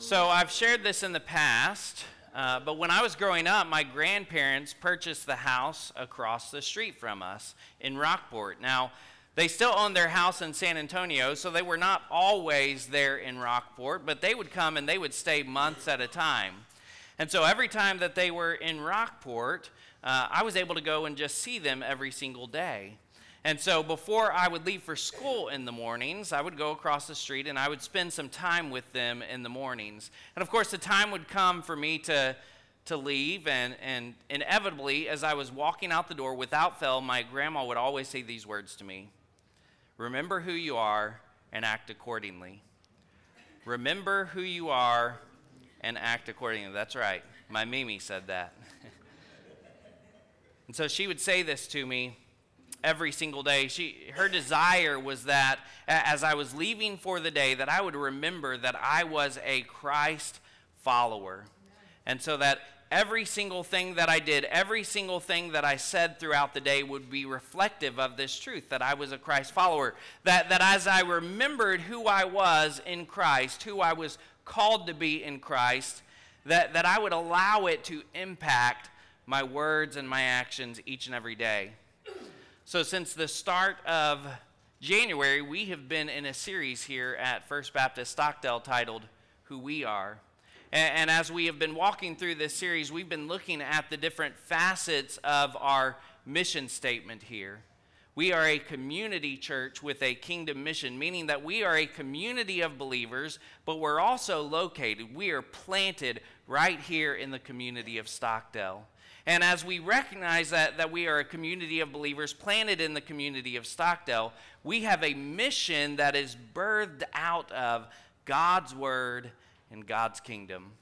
So, I've shared this in the past, uh, but when I was growing up, my grandparents purchased the house across the street from us in Rockport. Now, they still owned their house in San Antonio, so they were not always there in Rockport, but they would come and they would stay months at a time. And so every time that they were in Rockport, uh, I was able to go and just see them every single day. And so before I would leave for school in the mornings, I would go across the street and I would spend some time with them in the mornings. And of course, the time would come for me to, to leave, and, and inevitably, as I was walking out the door, without fail, my grandma would always say these words to me Remember who you are and act accordingly. Remember who you are and act accordingly. That's right. My Mimi said that. and so she would say this to me every single day. She her desire was that as I was leaving for the day that I would remember that I was a Christ follower. And so that every single thing that I did, every single thing that I said throughout the day would be reflective of this truth that I was a Christ follower. That, that as I remembered who I was in Christ, who I was called to be in Christ, that, that I would allow it to impact my words and my actions each and every day. So, since the start of January, we have been in a series here at First Baptist Stockdale titled Who We Are. And, and, as we have been walking through this series, we've been looking at the different facets of our mission statement here. We are a community church with a kingdom mission, meaning that we are a community of believers, but we're also located, we are planted right here in the community of Stockdale. And as we recognize that, that we are a community of believers planted in the community of Stockdale, we have a mission that is birthed out of God's word and God's kingdom.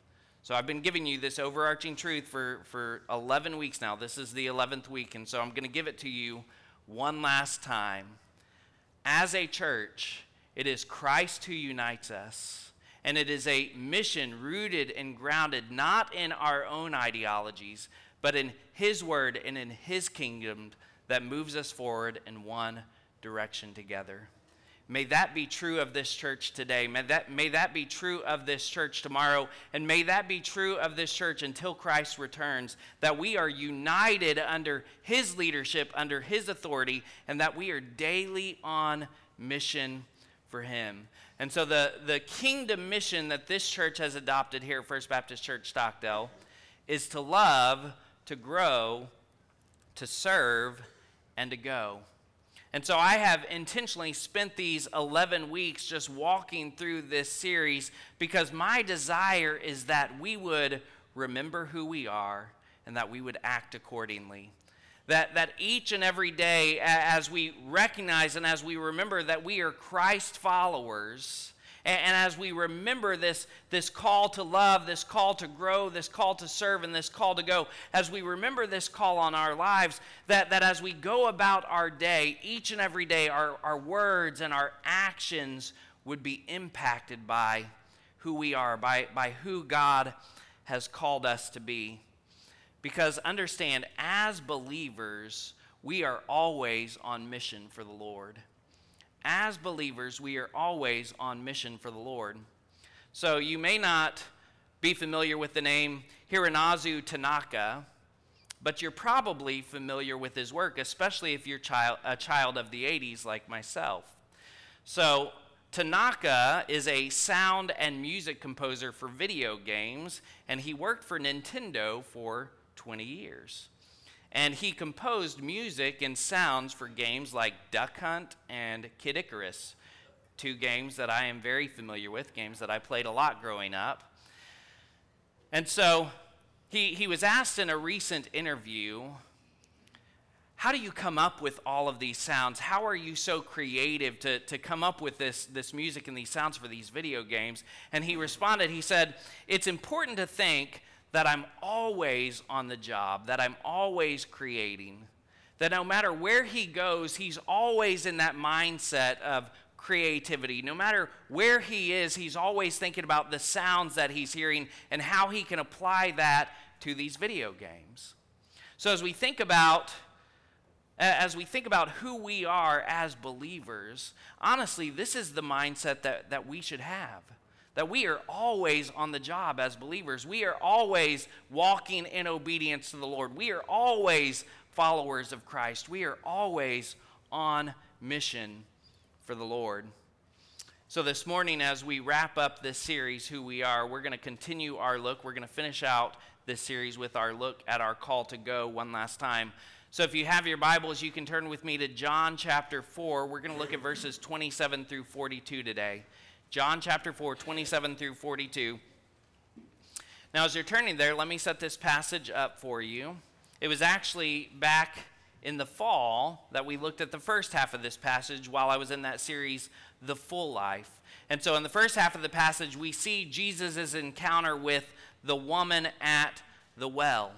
So I've been giving you this overarching truth for, for 11 weeks now. This is the 11th week, and so I'm going to give it to you one last time. As a church, it is Christ who unites us, and it is a mission rooted and grounded not in our own ideologies, but in His word and in His kingdom that moves us forward in one direction together. May that be true of this church today. May that, may that be true of this church tomorrow. And may that be true of this church until Christ returns. That we are united under His leadership, under His authority, and that we are daily on mission for Him. And so, the, the kingdom mission that this church has adopted here at First Baptist Church Stockdale is to love, to grow, to serve, and to go. And so I have intentionally spent these 11 weeks just walking through this series because my desire is that we would remember who we are and that we would act accordingly. That, that each and every day, as we recognize and as we remember that we are Christ followers, and, and as we remember this, this call to love, this call to grow, this call to serve, and this call to go, as we remember this call on our lives, that, that as we go about our day, each and every day, our, our words and our actions would be impacted by who we are, by, by who God has called us to be. Because understand, as believers, we are always on mission for the Lord as believers, we are always on mission for the Lord. So you may not be familiar with the name Hirokazu Tanaka, but you're probably familiar with his work, especially if you're child, a child of the 80s like myself. So, Tanaka is a sound and music composer for video games, and he worked for Nintendo for 20 years and he composed music and sounds for games like Duck Hunt and Kid Icarus, two games that I am very familiar with, games that I played a lot growing up. And so he, he was asked in a recent interview, How do you come up with all of these sounds? How are you so creative to, to come up with this, this music and these sounds for these video games? And he responded, He said, It's important to think that I'm always on the job, that I'm always creating, that no matter where he goes, he's always in that mindset of creativity. No matter where he is, he's always thinking about the sounds that he's hearing and how he can apply that to these video games. So as we think about as we think about who we are as believers, honestly, this is the mindset that, that we should have. That we are always on the job as believers. We are always walking in obedience to the Lord. We are always followers of Christ. We are always on mission for the Lord. So, this morning, as we wrap up this series, Who We Are, we're going to continue our look. We're going to finish out this series with our look at our call to go one last time. So, if you have your Bibles, you can turn with me to John chapter 4. We're going to look at verses 27 through 42 today. John chapter 4, 27 through 42. Now, as you're turning there, let me set this passage up for you. It was actually back in the fall that we looked at the first half of this passage while I was in that series, The Full Life. And so, in the first half of the passage, we see Jesus' encounter with the woman at the well.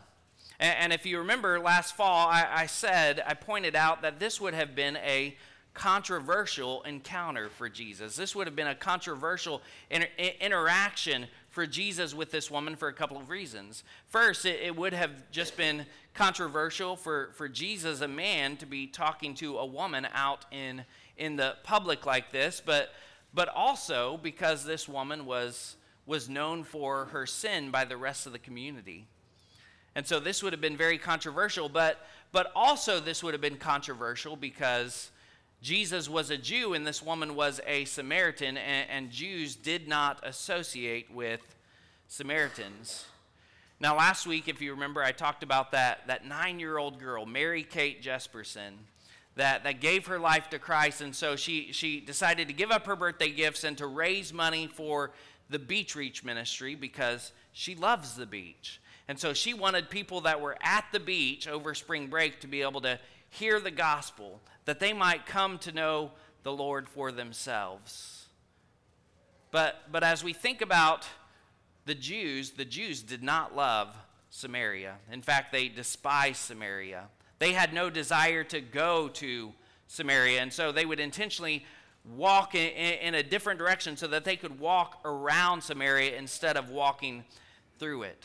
And, if you remember last fall, I said, I pointed out that this would have been a controversial encounter for Jesus. This would have been a controversial inter- interaction for Jesus with this woman for a couple of reasons. First, it, it, would have just been controversial for, for Jesus, a man, to be talking to a woman out in, in the public like this, but, but also because this woman was, was known for her sin by the rest of the community. And so this would have been very controversial, but, but also this would have been controversial because Jesus was a Jew and this woman was a Samaritan, and, and Jews did not associate with Samaritans. Now, last week, if you remember, I talked about that, that nine year old girl, Mary Kate Jesperson, that, that gave her life to Christ. And so she, she decided to give up her birthday gifts and to raise money for the Beach Reach ministry because she loves the beach. And so she wanted people that were at the beach over spring break to be able to hear the gospel, that they might come to know the Lord for themselves. But, but as we think about the Jews, the Jews did not love Samaria. In fact, they despised Samaria. They had no desire to go to Samaria, and so they would intentionally walk in, in, a different direction so that they could walk around Samaria instead of walking through it.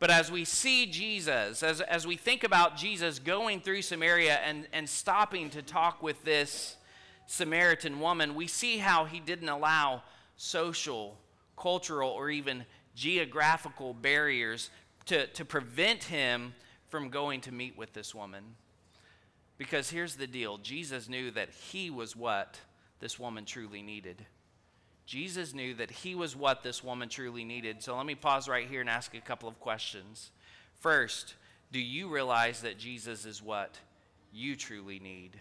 But as we see Jesus, as, as we think about Jesus going through Samaria and, and stopping to talk with this Samaritan woman, we see how he didn't allow social cultural, or even geographical barriers to, to prevent him from going to meet with this woman. Because here's the deal Jesus knew that he was what this woman truly needed. Jesus knew that he was what this woman truly needed. So let me pause right here and ask a couple of questions. First, do you realize that Jesus is what you truly need?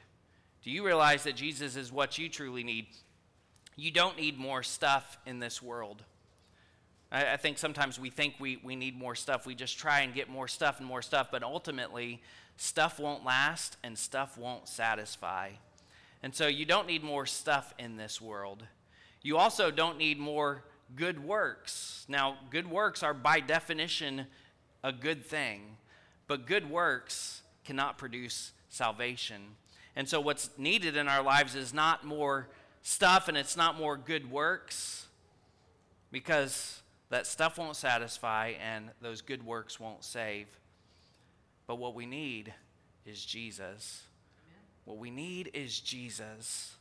Do you realize that Jesus is what you truly need? You don't need more stuff in this world. I, I, think sometimes we think we, we need more stuff. We just try and get more stuff and more stuff, but ultimately, stuff won't last and stuff won't satisfy. And so you don't need more stuff in this world. You also don't need more good works. Now, good works are by definition a good thing, but good works cannot produce salvation. And so, what's needed in our lives is not more stuff and it's not more good works because that stuff won't satisfy and those good works won't save. But what we need is Jesus. What we need is Jesus.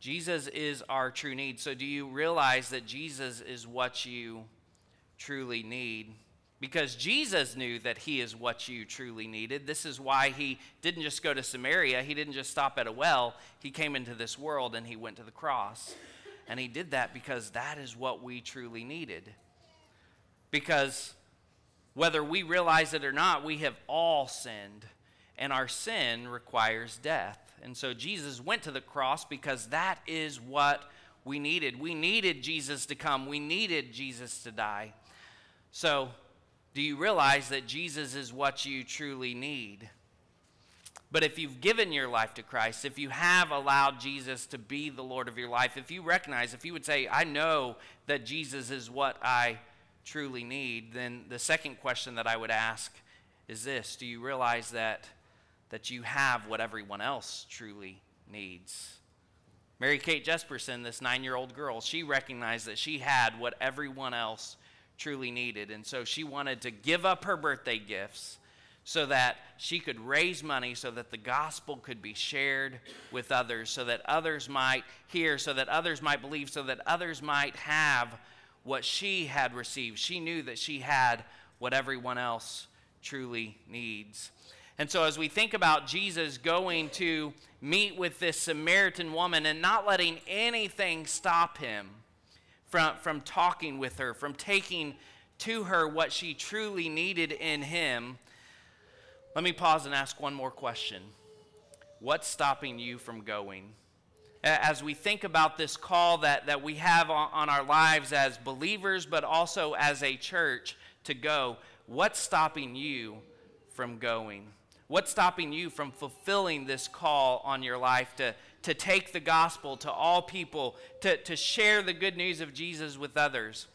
Jesus is our true need. So, do you realize that Jesus is what you truly need? Because Jesus knew that He is what you truly needed. This is why He didn't just go to Samaria, He didn't just stop at a well. He came into this world and He went to the cross. And He did that because that is what we truly needed. Because whether we realize it or not, we have all sinned, and our sin requires death. And so Jesus went to the cross because that is what we needed. We needed Jesus to come, we needed Jesus to die. So, do you realize that Jesus is what you truly need? But if you've given your life to Christ, if you have allowed Jesus to be the Lord of your life, if you recognize, if you would say, I know that Jesus is what I truly need, then the second question that I would ask is this Do you realize that, that you have what everyone else truly needs? Mary Kate Jesperson, this nine year old girl, she recognized that she had what everyone else truly needed. And so she wanted to give up her birthday gifts so that she could raise money so that the gospel could be shared with others, so that others might hear, so that others might believe, so that others might have what she had received. She knew that she had what everyone else truly needs. And so, as we think about Jesus going to meet with this Samaritan woman and not letting anything stop him from, from talking with her, from taking to her what she truly needed in him, let me pause and ask one more question What's stopping you from going? As we think about this call that, that we have on, on our lives as believers, but also as a church to go, what's stopping you from going? What's stopping you from fulfilling this call on your life to, to take the gospel to all people, to, to share the good news of Jesus with others,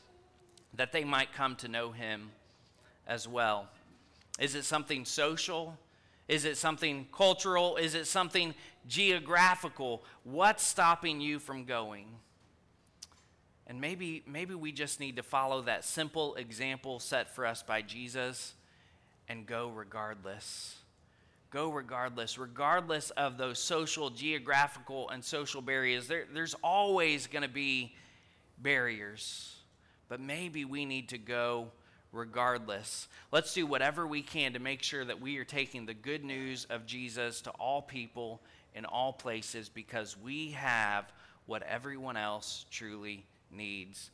that they might come to know him as well? Is it something social? Is it something cultural? Is it something geographical? What's stopping you from going? And maybe, maybe we just need to follow that simple example set for us by Jesus and go regardless go regardless, regardless of those social, geographical, and social barriers. There, there's always going to be barriers, but maybe we need to go regardless. Let's do whatever we can to make sure that we are taking the good news of Jesus to all people in all places because we have what everyone else truly needs.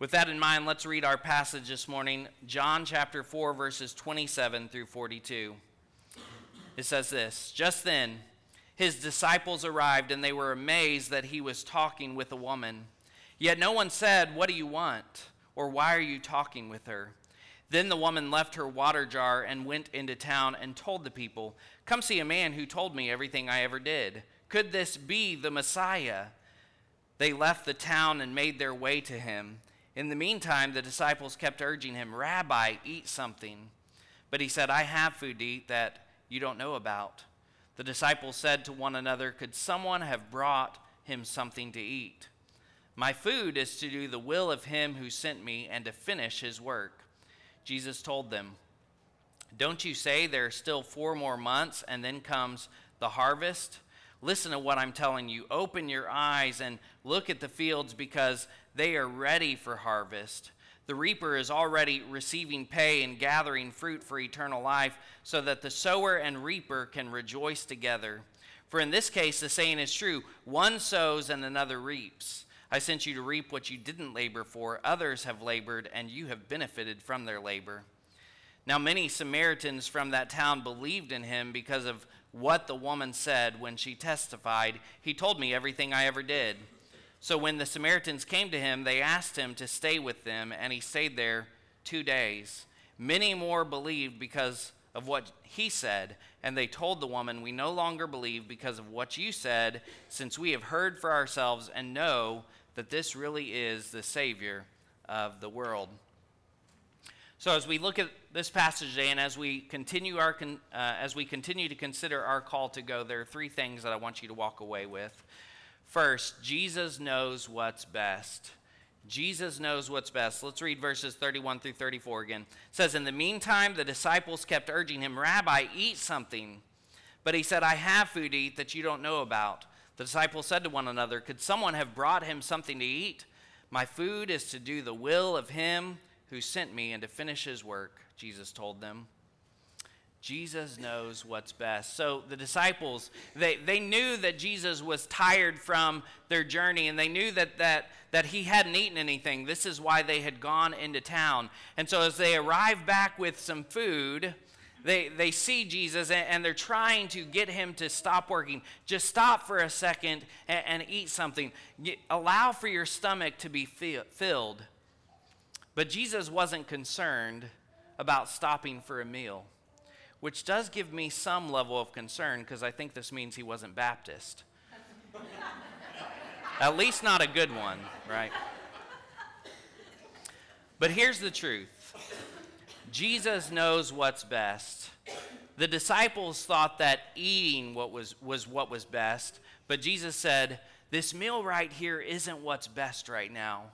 With that in mind, let's read our passage this morning, John chapter 4, verses 27 through 42. It says this Just then, his disciples arrived, and they were amazed that he was talking with a woman. Yet no one said, What do you want? or Why are you talking with her? Then the woman left her water jar and went into town and told the people, Come see a man who told me everything I ever did. Could this be the Messiah? They left the town and made their way to him. In the meantime, the disciples kept urging him, Rabbi, eat something. But he said, I have food to eat that you don't know about. The disciples said to one another, Could someone have brought him something to eat? My food is to do the will of him who sent me and to finish his work. Jesus told them, Don't you say there are still four more months and then comes the harvest? Listen to what I'm telling you. Open your eyes and look at the fields because they are ready for harvest. The reaper is already receiving pay and gathering fruit for eternal life, so that the sower and reaper can rejoice together. For in this case, the saying is true one sows and another reaps. I sent you to reap what you didn't labor for. Others have labored, and you have benefited from their labor. Now, many Samaritans from that town believed in him because of what the woman said when she testified, He told me everything I ever did. So when the Samaritans came to him, they asked him to stay with them, and he stayed there two days. Many more believed because of what he said, and they told the woman, We no longer believe because of what you said, since we have heard for ourselves and know that this really is the Savior of the world. So as we look at this passage today, and as we continue our uh, as we continue to consider our call to go, there are three things that I want you to walk away with. First, Jesus knows what's best. Jesus knows what's best. Let's read verses 31 through 34 again. It says, In the meantime, the disciples kept urging him, Rabbi, eat something. But he said, I have food to eat that you don't know about. The disciples said to one another, Could someone have brought him something to eat? My food is to do the will of him who sent me and to finish his work, Jesus told them. Jesus knows what's best. So the disciples, they, they knew that Jesus was tired from their journey and they knew that, that, that he hadn't eaten anything. This is why they had gone into town. And so as they arrive back with some food, they, they see Jesus and, and they're trying to get him to stop working. Just stop for a second and, and eat something. Get, allow for your stomach to be filled. But Jesus wasn't concerned about stopping for a meal which does give me some level of concern because I think this means he wasn't Baptist. At least not a good one, right? But here's the truth Jesus knows what's best. The disciples thought that eating what was, was what was best, but Jesus said, This meal right here isn't what's best right now.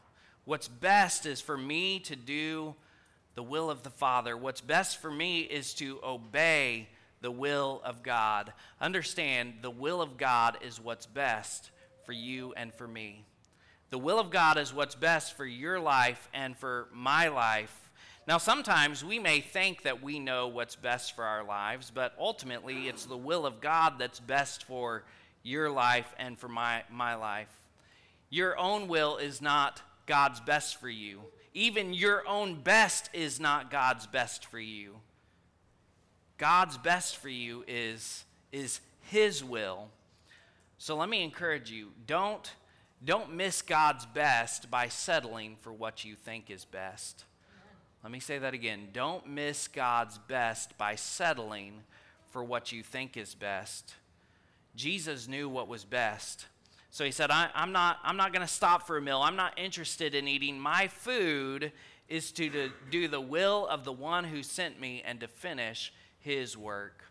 What's best is for me to do the will of the Father. What's best for me is to obey the will of God. Understand, the will of God is what's best for you and for me. The will of God is what's best for your life and for my life. Now, sometimes we may think that we know what's best for our lives, but ultimately it's the will of God that's best for your life and for my, my life. Your own will is not God's best for you. Even your own best is not God's best for you. God's best for you is, is His will. So let me encourage you don't, don't miss God's best by settling for what you think is best. Let me say that again. Don't miss God's best by settling for what you think is best. Jesus knew what was best. So he said, I, am not, I'm not going to stop for a meal. I'm not interested in eating. My food is to, to do the will of the one who sent me and to finish his work.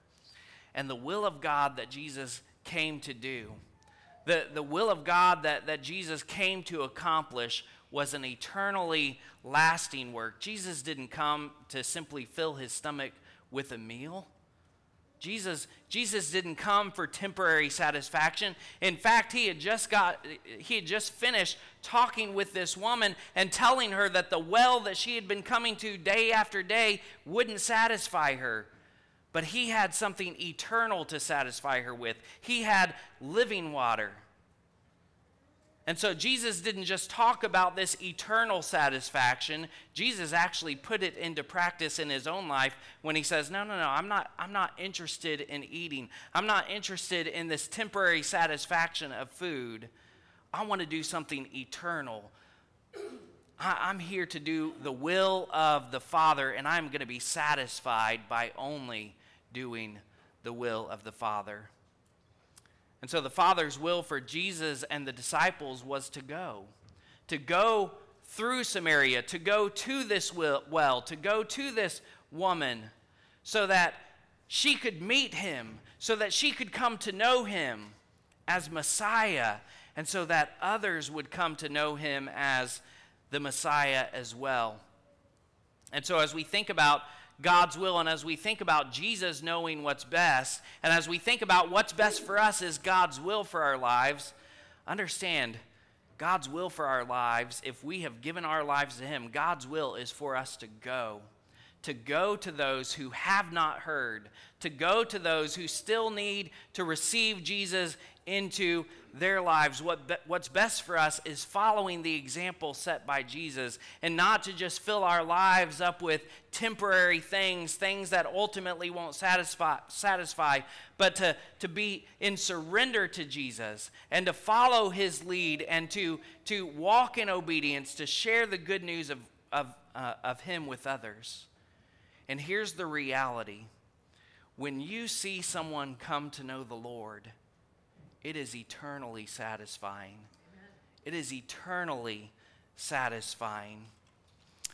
And the will of God that Jesus came to do, the, the will of God that, that Jesus came to accomplish was an eternally lasting work. Jesus didn't come to simply fill his stomach with a meal. Jesus, Jesus didn't come for temporary satisfaction. In fact, he had just got he had just finished talking with this woman and telling her that the well that she had been coming to day after day wouldn't satisfy her. But he had something eternal to satisfy her with. He had living water. And so Jesus didn't just talk about this eternal satisfaction. Jesus actually put it into practice in his own life when he says, "No, no, no, I'm not I'm not interested in eating. I'm not interested in this temporary satisfaction of food. I want to do something eternal. I, am here to do the will of the Father, and I'm going to be satisfied by only doing the will of the Father." And so the Father's will for Jesus and the disciples was to go, to go through Samaria, to go to this well, to go to this woman, so that she could meet him, so that she could come to know him as Messiah, and so that others would come to know him as the Messiah as well. And so, as we think about God's will. And as we think about Jesus knowing what's best, and as we think about what's best for us is God's will for our lives, understand God's will for our lives, if we have given our lives to Him, God's will is for us to go. To go to those who have not heard, to go to those who still need to receive Jesus into their lives. What be, what's best for us is following the example set by Jesus and not to just fill our lives up with temporary things, things that ultimately won't satisfy, satisfy but to, to be in surrender to Jesus and to follow his lead and to, to walk in obedience, to share the good news of, of, uh, of him with others. And here's the reality when you see someone come to know the Lord, it is eternally satisfying. It is eternally satisfying.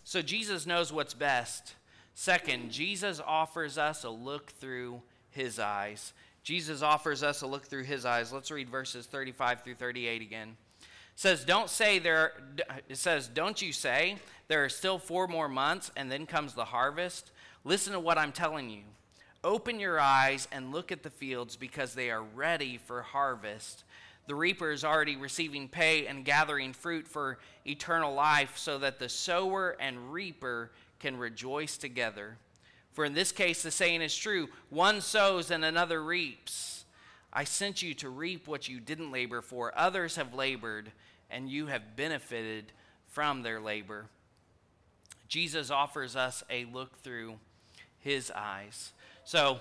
So Jesus knows what's best. Second, Jesus offers us a look through his eyes. Jesus offers us a look through his eyes. Let's read verses 35 through 38 again. It says, Don't say there, it says, Don't you say there are still four more months and then comes the harvest? Listen to what I'm telling you. Open your eyes and look at the fields because they are ready for harvest. The reaper is already receiving pay and gathering fruit for eternal life so that the sower and reaper can rejoice together. For in this case, the saying is true one sows and another reaps. I sent you to reap what you didn't labor for. Others have labored, and you have benefited from their labor. Jesus offers us a look through his eyes. So,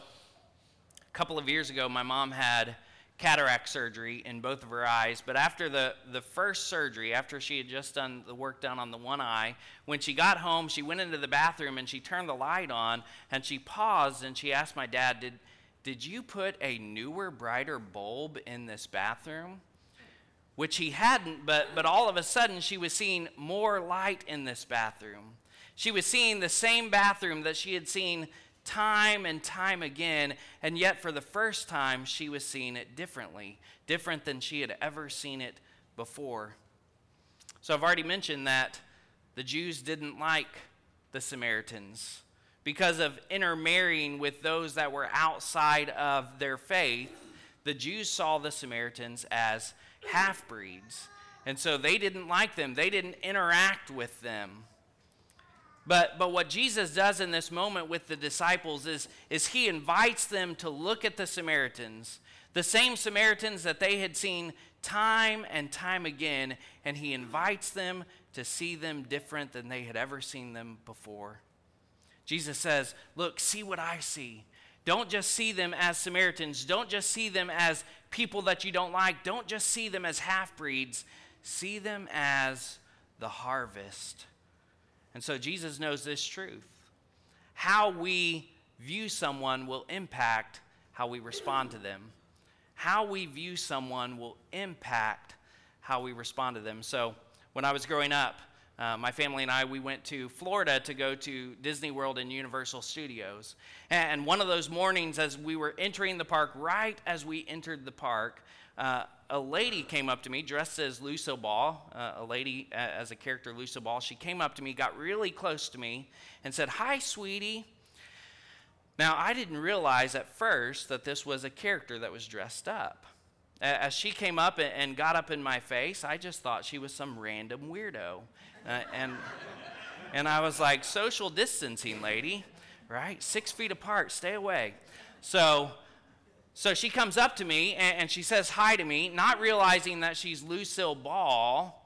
a couple of years ago, my mom had cataract surgery in both of her eyes. But after the, the first surgery, after she had just done the work done on the one eye, when she got home, she went into the bathroom and she turned the light on and she paused and she asked my dad, Did, did you put a newer, brighter bulb in this bathroom? Which he hadn't, but, but all of a sudden she was seeing more light in this bathroom. She was seeing the same bathroom that she had seen time and time again, and yet for the first time, she was seeing it differently, different than she had ever seen it before. So I've already mentioned that the Jews didn't like the Samaritans because of intermarrying with those that were outside of their faith. The Jews saw the Samaritans as half breeds. And so they didn't like them, they didn't interact with them. But, but what Jesus does in this moment with the disciples is, is he invites them to look at the Samaritans, the same Samaritans that they had seen time and time again, and he invites them to see them different than they had ever seen them before. Jesus says, Look, see what I see. Don't just see them as Samaritans. Don't just see them as people that you don't like. Don't just see them as half breeds. See them as the harvest. And so Jesus knows this truth. How we view someone will impact how we respond to them. How we view someone will impact how we respond to them. So when I was growing up, uh, my family and I, we went to Florida to go to Disney World and Universal Studios. And one of those mornings, as we were entering the park, right as we entered the park, uh, a lady came up to me dressed as Lucille Ball, uh, a lady uh, as a character Lucille Ball. She came up to me, got really close to me, and said, Hi, sweetie. Now, I didn't realize at first that this was a character that was dressed up. As she came up and got up in my face, I just thought she was some random weirdo. Uh, and, and I was like, social distancing, lady, right? Six feet apart, stay away. So so she comes up to me and, she says hi to me, not realizing that she's Lucille Ball.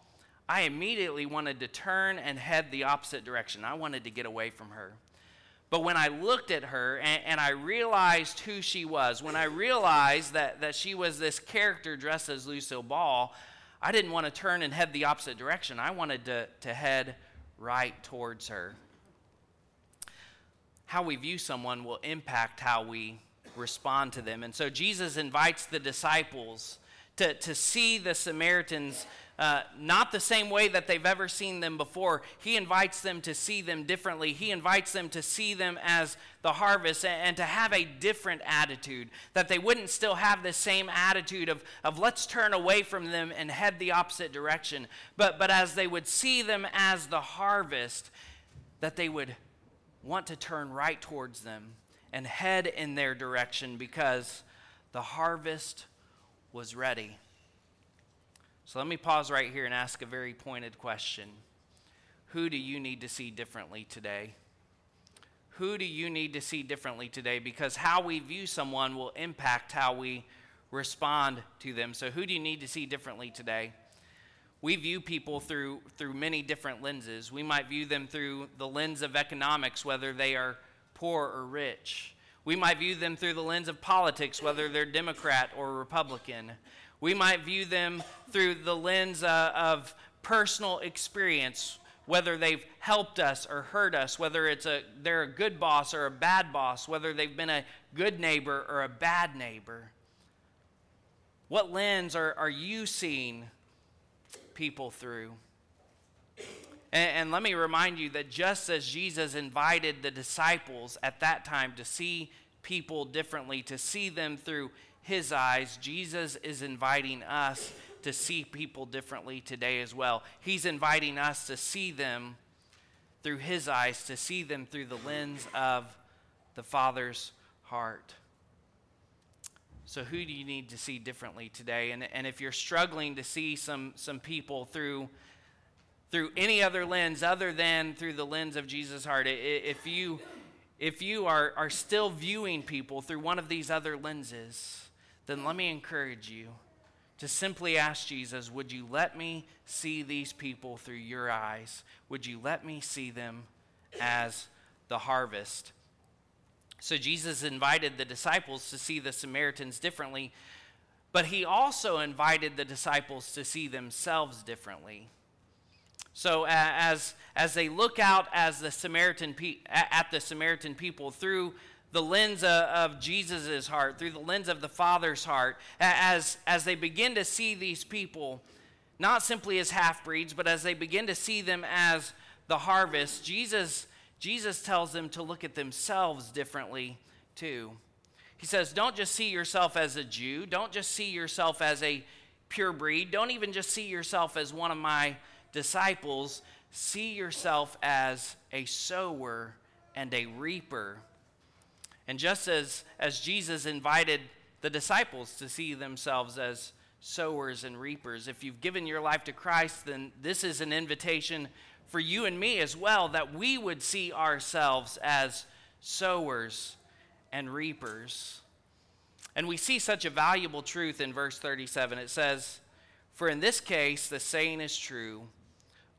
I immediately wanted to turn and head the opposite direction. I wanted to get away from her. But when I looked at her and, and, I realized who she was, when I realized that, that she was this character dressed as Lucille Ball, I didn't want to turn and head the opposite direction. I wanted to, to head right towards her. How we view someone will impact how we respond to them. And so Jesus invites the disciples to, to see the Samaritans uh, not the same way that they've ever seen them before. He invites them to see them differently. He invites them to see them as the harvest and, and to have a different attitude, that they wouldn't still have the same attitude of, of let's turn away from them and head the opposite direction, but, but as they would see them as the harvest, that they would want to turn right towards them and head in their direction because the harvest was ready. So let me pause right here and ask a very pointed question Who do you need to see differently today? Who do you need to see differently today? Because how we view someone will impact how we respond to them. So, who do you need to see differently today? We view people through, through many different lenses. We might view them through the lens of economics, whether they are poor or rich. We might view them through the lens of politics, whether they're Democrat or Republican. We might view them through the lens uh, of personal experience, whether they've helped us or hurt us, whether it's a, they're a good boss or a bad boss, whether they've been a good neighbor or a bad neighbor. What lens are, are you seeing people through? And, and, let me remind you that just as Jesus invited the disciples at that time to see people differently, to see them through his eyes, Jesus is inviting us to see people differently today as well. He's inviting us to see them through his eyes, to see them through the lens of the Father's heart. So, who do you need to see differently today? And, and if you're struggling to see some, some people through through any other lens other than through the lens of Jesus' heart. If you, if you are, are still viewing people through one of these other lenses, then let me encourage you to simply ask Jesus, Would you let me see these people through your eyes? Would you let me see them as the harvest? So Jesus invited the disciples to see the Samaritans differently, but he also invited the disciples to see themselves differently. So as, as they look out as the Samaritan pe- at the Samaritan people through the lens of, Jesus' heart, through the lens of the Father's heart, as, as they begin to see these people, not simply as half breeds, but as they begin to see them as the harvest, Jesus, Jesus tells them to look at themselves differently too. He says, Don't just see yourself as a Jew, don't just see yourself as a pure breed, don't even just see yourself as one of my disciples. See yourself as a sower and a reaper. And just as, as Jesus invited the disciples to see themselves as sowers and reapers, if you've given your life to Christ, then this is an invitation for you and me as well that we would see ourselves as sowers and reapers. And we see such a valuable truth in verse 37. It says, For in this case, the saying is true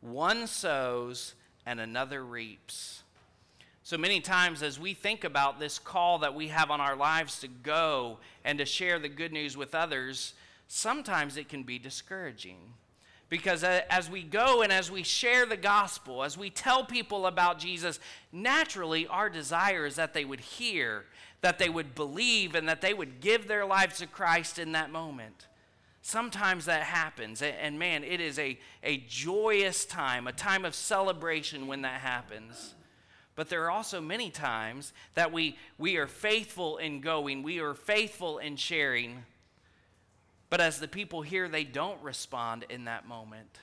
one sows and another reaps. So many times, as we think about this call that we have on our lives to go and to share the good news with others, sometimes it can be discouraging. Because as we go and as we share the gospel, as we tell people about Jesus, naturally our desire is that they would hear, that they would believe, and that they would give their lives to Christ in that moment. Sometimes that happens, and man, it is a, a joyous time, a time of celebration when that happens. But there are also many times that we, we are faithful in going, we are faithful in sharing, but as the people here, they don't respond in that moment.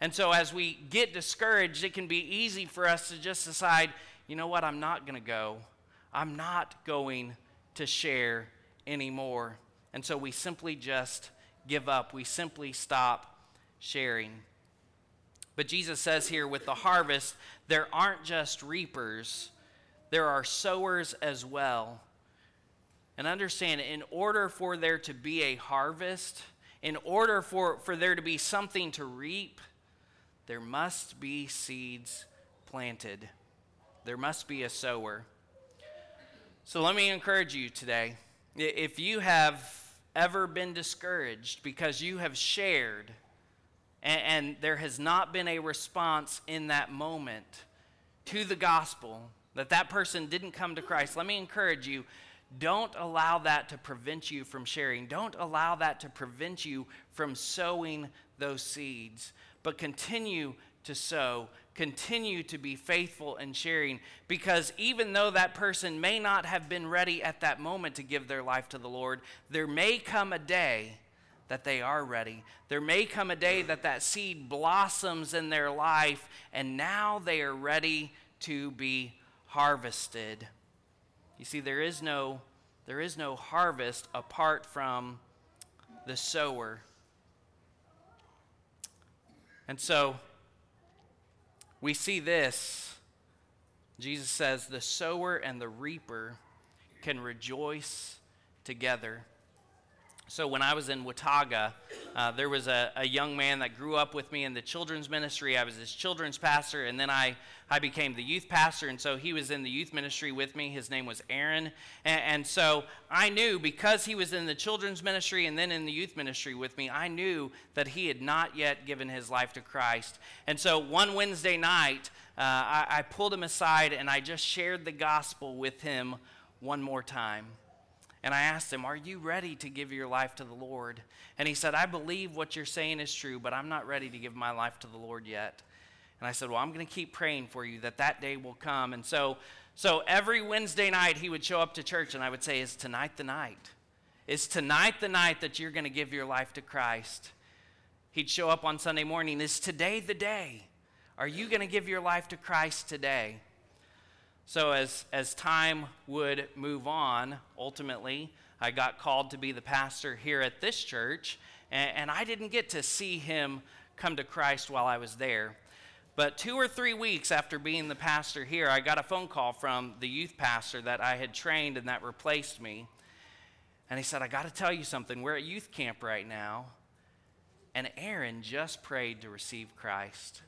And so, as we get discouraged, it can be easy for us to just decide, you know what, I'm not going to go. I'm not going to share anymore. And so, we simply just give up. We simply stop sharing. But Jesus says here with the harvest, there aren't just reapers, there are sowers as well. And understand, in order for there to be a harvest, in order for, for there to be something to reap, there must be seeds planted. There must be a sower. So let me encourage you today. If you have ever been discouraged because you have shared and, and, there has not been a response in that moment to the gospel, that that person didn't come to Christ, let me encourage you don't allow that to prevent you from sharing. Don't allow that to prevent you from sowing those seeds. But continue to sow. Continue to be faithful in sharing because even though that person may not have been ready at that moment to give their life to the Lord, there may come a day that they are ready. There may come a day that that seed blossoms in their life and now they are ready to be harvested. You see, there is no, there is no harvest apart from the sower. And so we see this. Jesus says, the sower and the reaper can rejoice together. So when I was in Watauga, uh, there was a, a, young man that grew up with me in the children's ministry. I was his children's pastor, and then I, I became the youth pastor, and so he was in the youth ministry with me. His name was Aaron. And, and so I knew because he was in the children's ministry and then in the youth ministry with me, I knew that he had not yet given his life to Christ. And so one Wednesday night, uh, I, I pulled him aside and I just shared the gospel with him one more time. And I asked him, Are you ready to give your life to the Lord? And he said, I believe what you're saying is true, but I'm not ready to give my life to the Lord yet. And I said, Well, I'm going to keep praying for you that that day will come. And so, so every Wednesday night, he would show up to church, and I would say, Is tonight the night? Is tonight the night that you're going to give your life to Christ? He'd show up on Sunday morning. Is today the day? Are you going to give your life to Christ today? So, as, as time would move on, ultimately, I got called to be the pastor here at this church, and, and, I didn't get to see him come to Christ while I was there. But two or three weeks after being the pastor here, I got a phone call from the youth pastor that I had trained and that replaced me. And he said, I got to tell you something. We're at youth camp right now, and Aaron just prayed to receive Christ.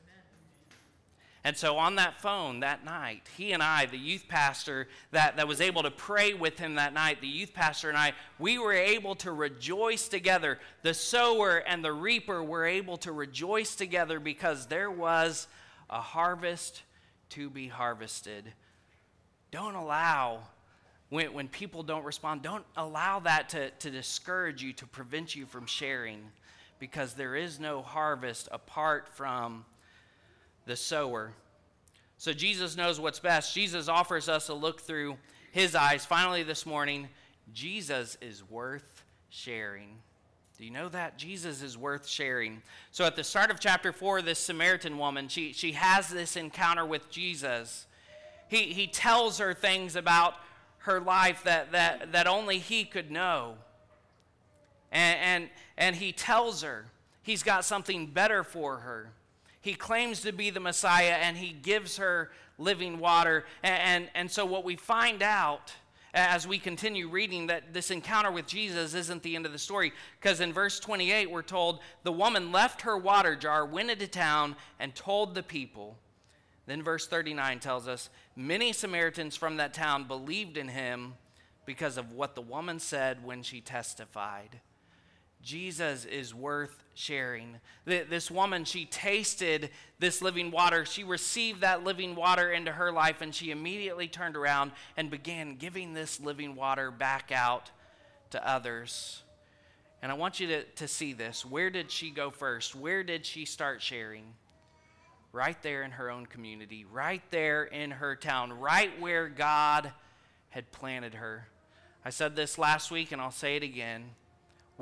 And so on that phone that night, he and I, the youth pastor that, that was able to pray with him that night, the youth pastor and I, we were able to rejoice together. The sower and the reaper were able to rejoice together because there was a harvest to be harvested. Don't allow, when, when people don't respond, don't allow that to, to discourage you, to prevent you from sharing, because there is no harvest apart from the sower. So Jesus knows what's best. Jesus offers us a look through his eyes. Finally, this morning, Jesus is worth sharing. Do you know that? Jesus is worth sharing. So at the start of chapter 4, this Samaritan woman, she, she has this encounter with Jesus. He, he tells her things about her life that, that, that only he could know. And, and, and he tells her he's got something better for her. He claims to be the Messiah and he gives her living water. And, and, and so, what we find out as we continue reading that this encounter with Jesus isn't the end of the story. Because in verse 28, we're told the woman left her water jar, went into town, and told the people. Then verse 39 tells us many Samaritans from that town believed in him because of what the woman said when she testified. Jesus is worth sharing. This woman, she tasted this living water. She received that living water into her life, and she immediately turned around and began giving this living water back out to others. And I want you to, to see this. Where did she go first? Where did she start sharing? Right there in her own community, right there in her town, right where God had planted her. I said this last week, and I'll say it again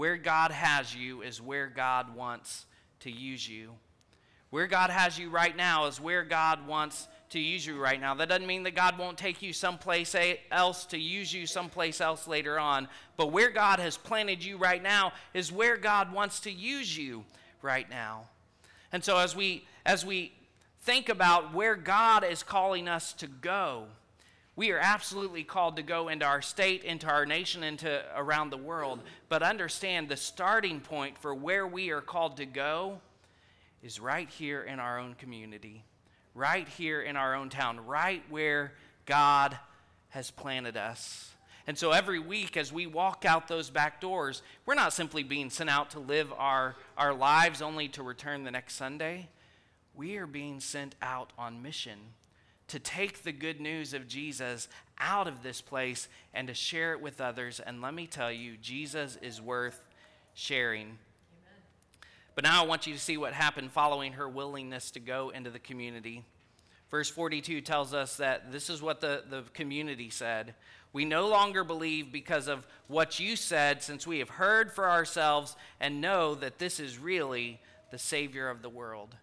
where God has you is where God wants to use you. Where God has you right now is where God wants to use you right now. That doesn't mean that God won't take you someplace else to use you someplace else later on. But where God has planted you right now is where God wants to use you right now. And so as we as we think about where God is calling us to go, we are absolutely called to go into our state, into our nation, into around the world. But understand the starting point for where we are called to go is right here in our own community, right here in our own town, right where God has planted us. And so every week, as we walk out those back doors, we're not simply being sent out to live our, our lives only to return the next Sunday. We are being sent out on mission to take the good news of Jesus out of this place and to share it with others. And let me tell you, Jesus is worth sharing. Amen. But now I want you to see what happened following her willingness to go into the community. Verse 42 tells us that this is what the, the community said. We no longer believe because of what you said, since we have heard for ourselves and know that this is really the Savior of the world.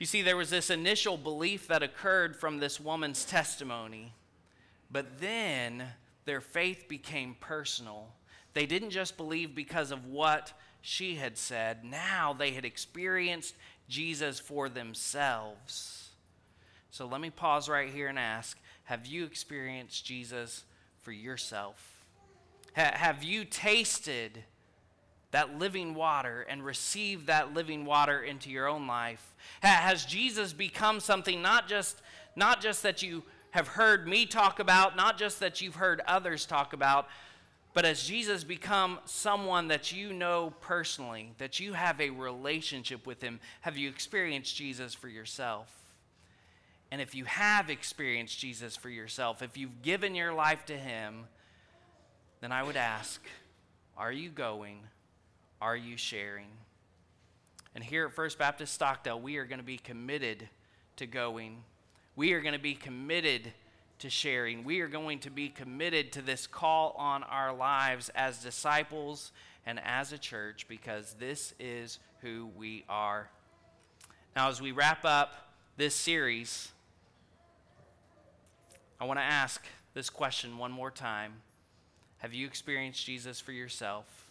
You see, there was this initial belief that occurred from this woman's testimony, but then their faith became personal. They didn't just believe because of what she had said, now they had experienced Jesus for themselves. So let me pause right here and ask Have you experienced Jesus for yourself? Ha- have you tasted that living water and receive that living water into your own life? Has Jesus become something not just, not just that you have heard me talk about, not just that you've heard others talk about, but has Jesus become someone that you know personally, that you have a relationship with him? Have you experienced Jesus for yourself? And if you have experienced Jesus for yourself, if you've given your life to him, then I would ask, are you going? Are you sharing? And here at First Baptist Stockdale, we are going to be committed to going. We are going to be committed to sharing. We are going to be committed to this call on our lives as disciples and as a church because this is who we are. Now, as we wrap up this series, I want to ask this question one more time Have you experienced Jesus for yourself?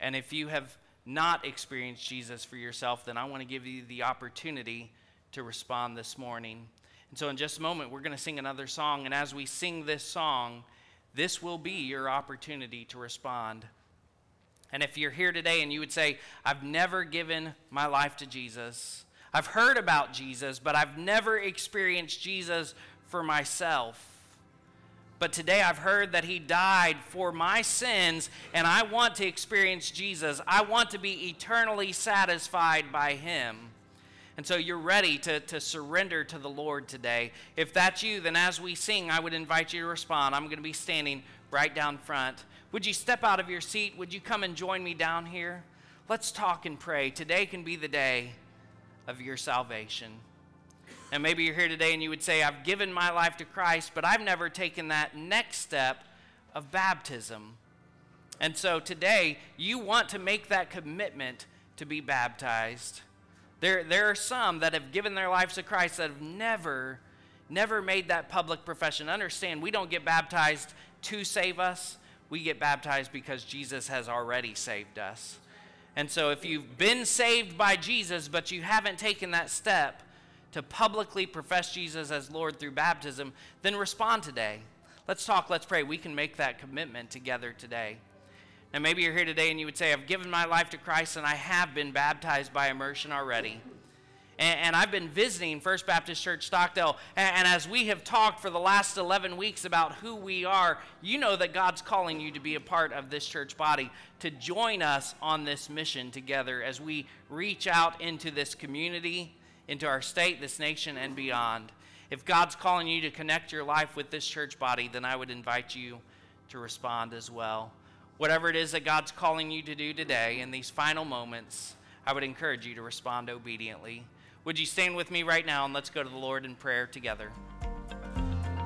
And if you have not experienced Jesus for yourself, then I want to give you the opportunity to respond this morning. And so, in just a moment, we're going to sing another song. And as we sing this song, this will be your opportunity to respond. And if you're here today and you would say, I've never given my life to Jesus, I've heard about Jesus, but I've never experienced Jesus for myself but today I've heard that He died for my sins, and I want to experience Jesus. I want to be eternally satisfied by Him. And so you're ready to, to surrender to the Lord today. If that's you, then as we sing, I would invite you to respond. I'm going to be standing right down front. Would you step out of your seat? Would you come and join me down here? Let's talk and pray. Today can be the day of your salvation. And maybe you're here today and you would say, I've given my life to Christ, but I've never taken that next step of baptism. And so today, you want to make that commitment to be baptized. There, there are some that have given their lives to Christ that have never, never made that public profession. Understand, we don't get baptized to save us, we get baptized because Jesus has already saved us. And so, if you've been saved by Jesus, but you haven't taken that step to publicly profess Jesus as Lord through baptism, then respond today. Let's talk, let's pray. We can make that commitment together today. Now, maybe you're here today and you would say, I've given my life to Christ and I have been baptized by immersion already. And, I've been visiting First Baptist Church Stockdale. And, and as we have talked for the last 11 weeks about who we are, you know that God's calling you to be a part of this church body, to join us on this mission together as we reach out into this community, into our state, this nation, and beyond. If God's calling you to connect your life with this church body, then I would invite you to respond as well. Whatever it is that God's calling you to do today in these final moments, I would encourage you to respond obediently. Would you stand with me right now and let's go to the Lord in prayer together?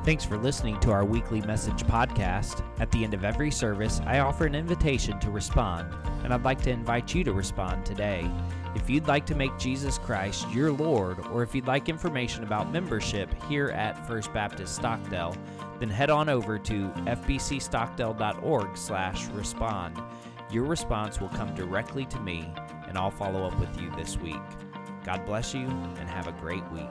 Thanks for listening to our weekly message podcast. At the end of every service, I offer an invitation to respond, and I'd like to invite you to respond today. If you'd like to make Jesus Christ your Lord, or if you'd like information about membership here at First Baptist Stockdale, then head on over to fbcstockdale.org/respond. Your response will come directly to me, and I'll follow up with you this week. God bless you, and have a great week.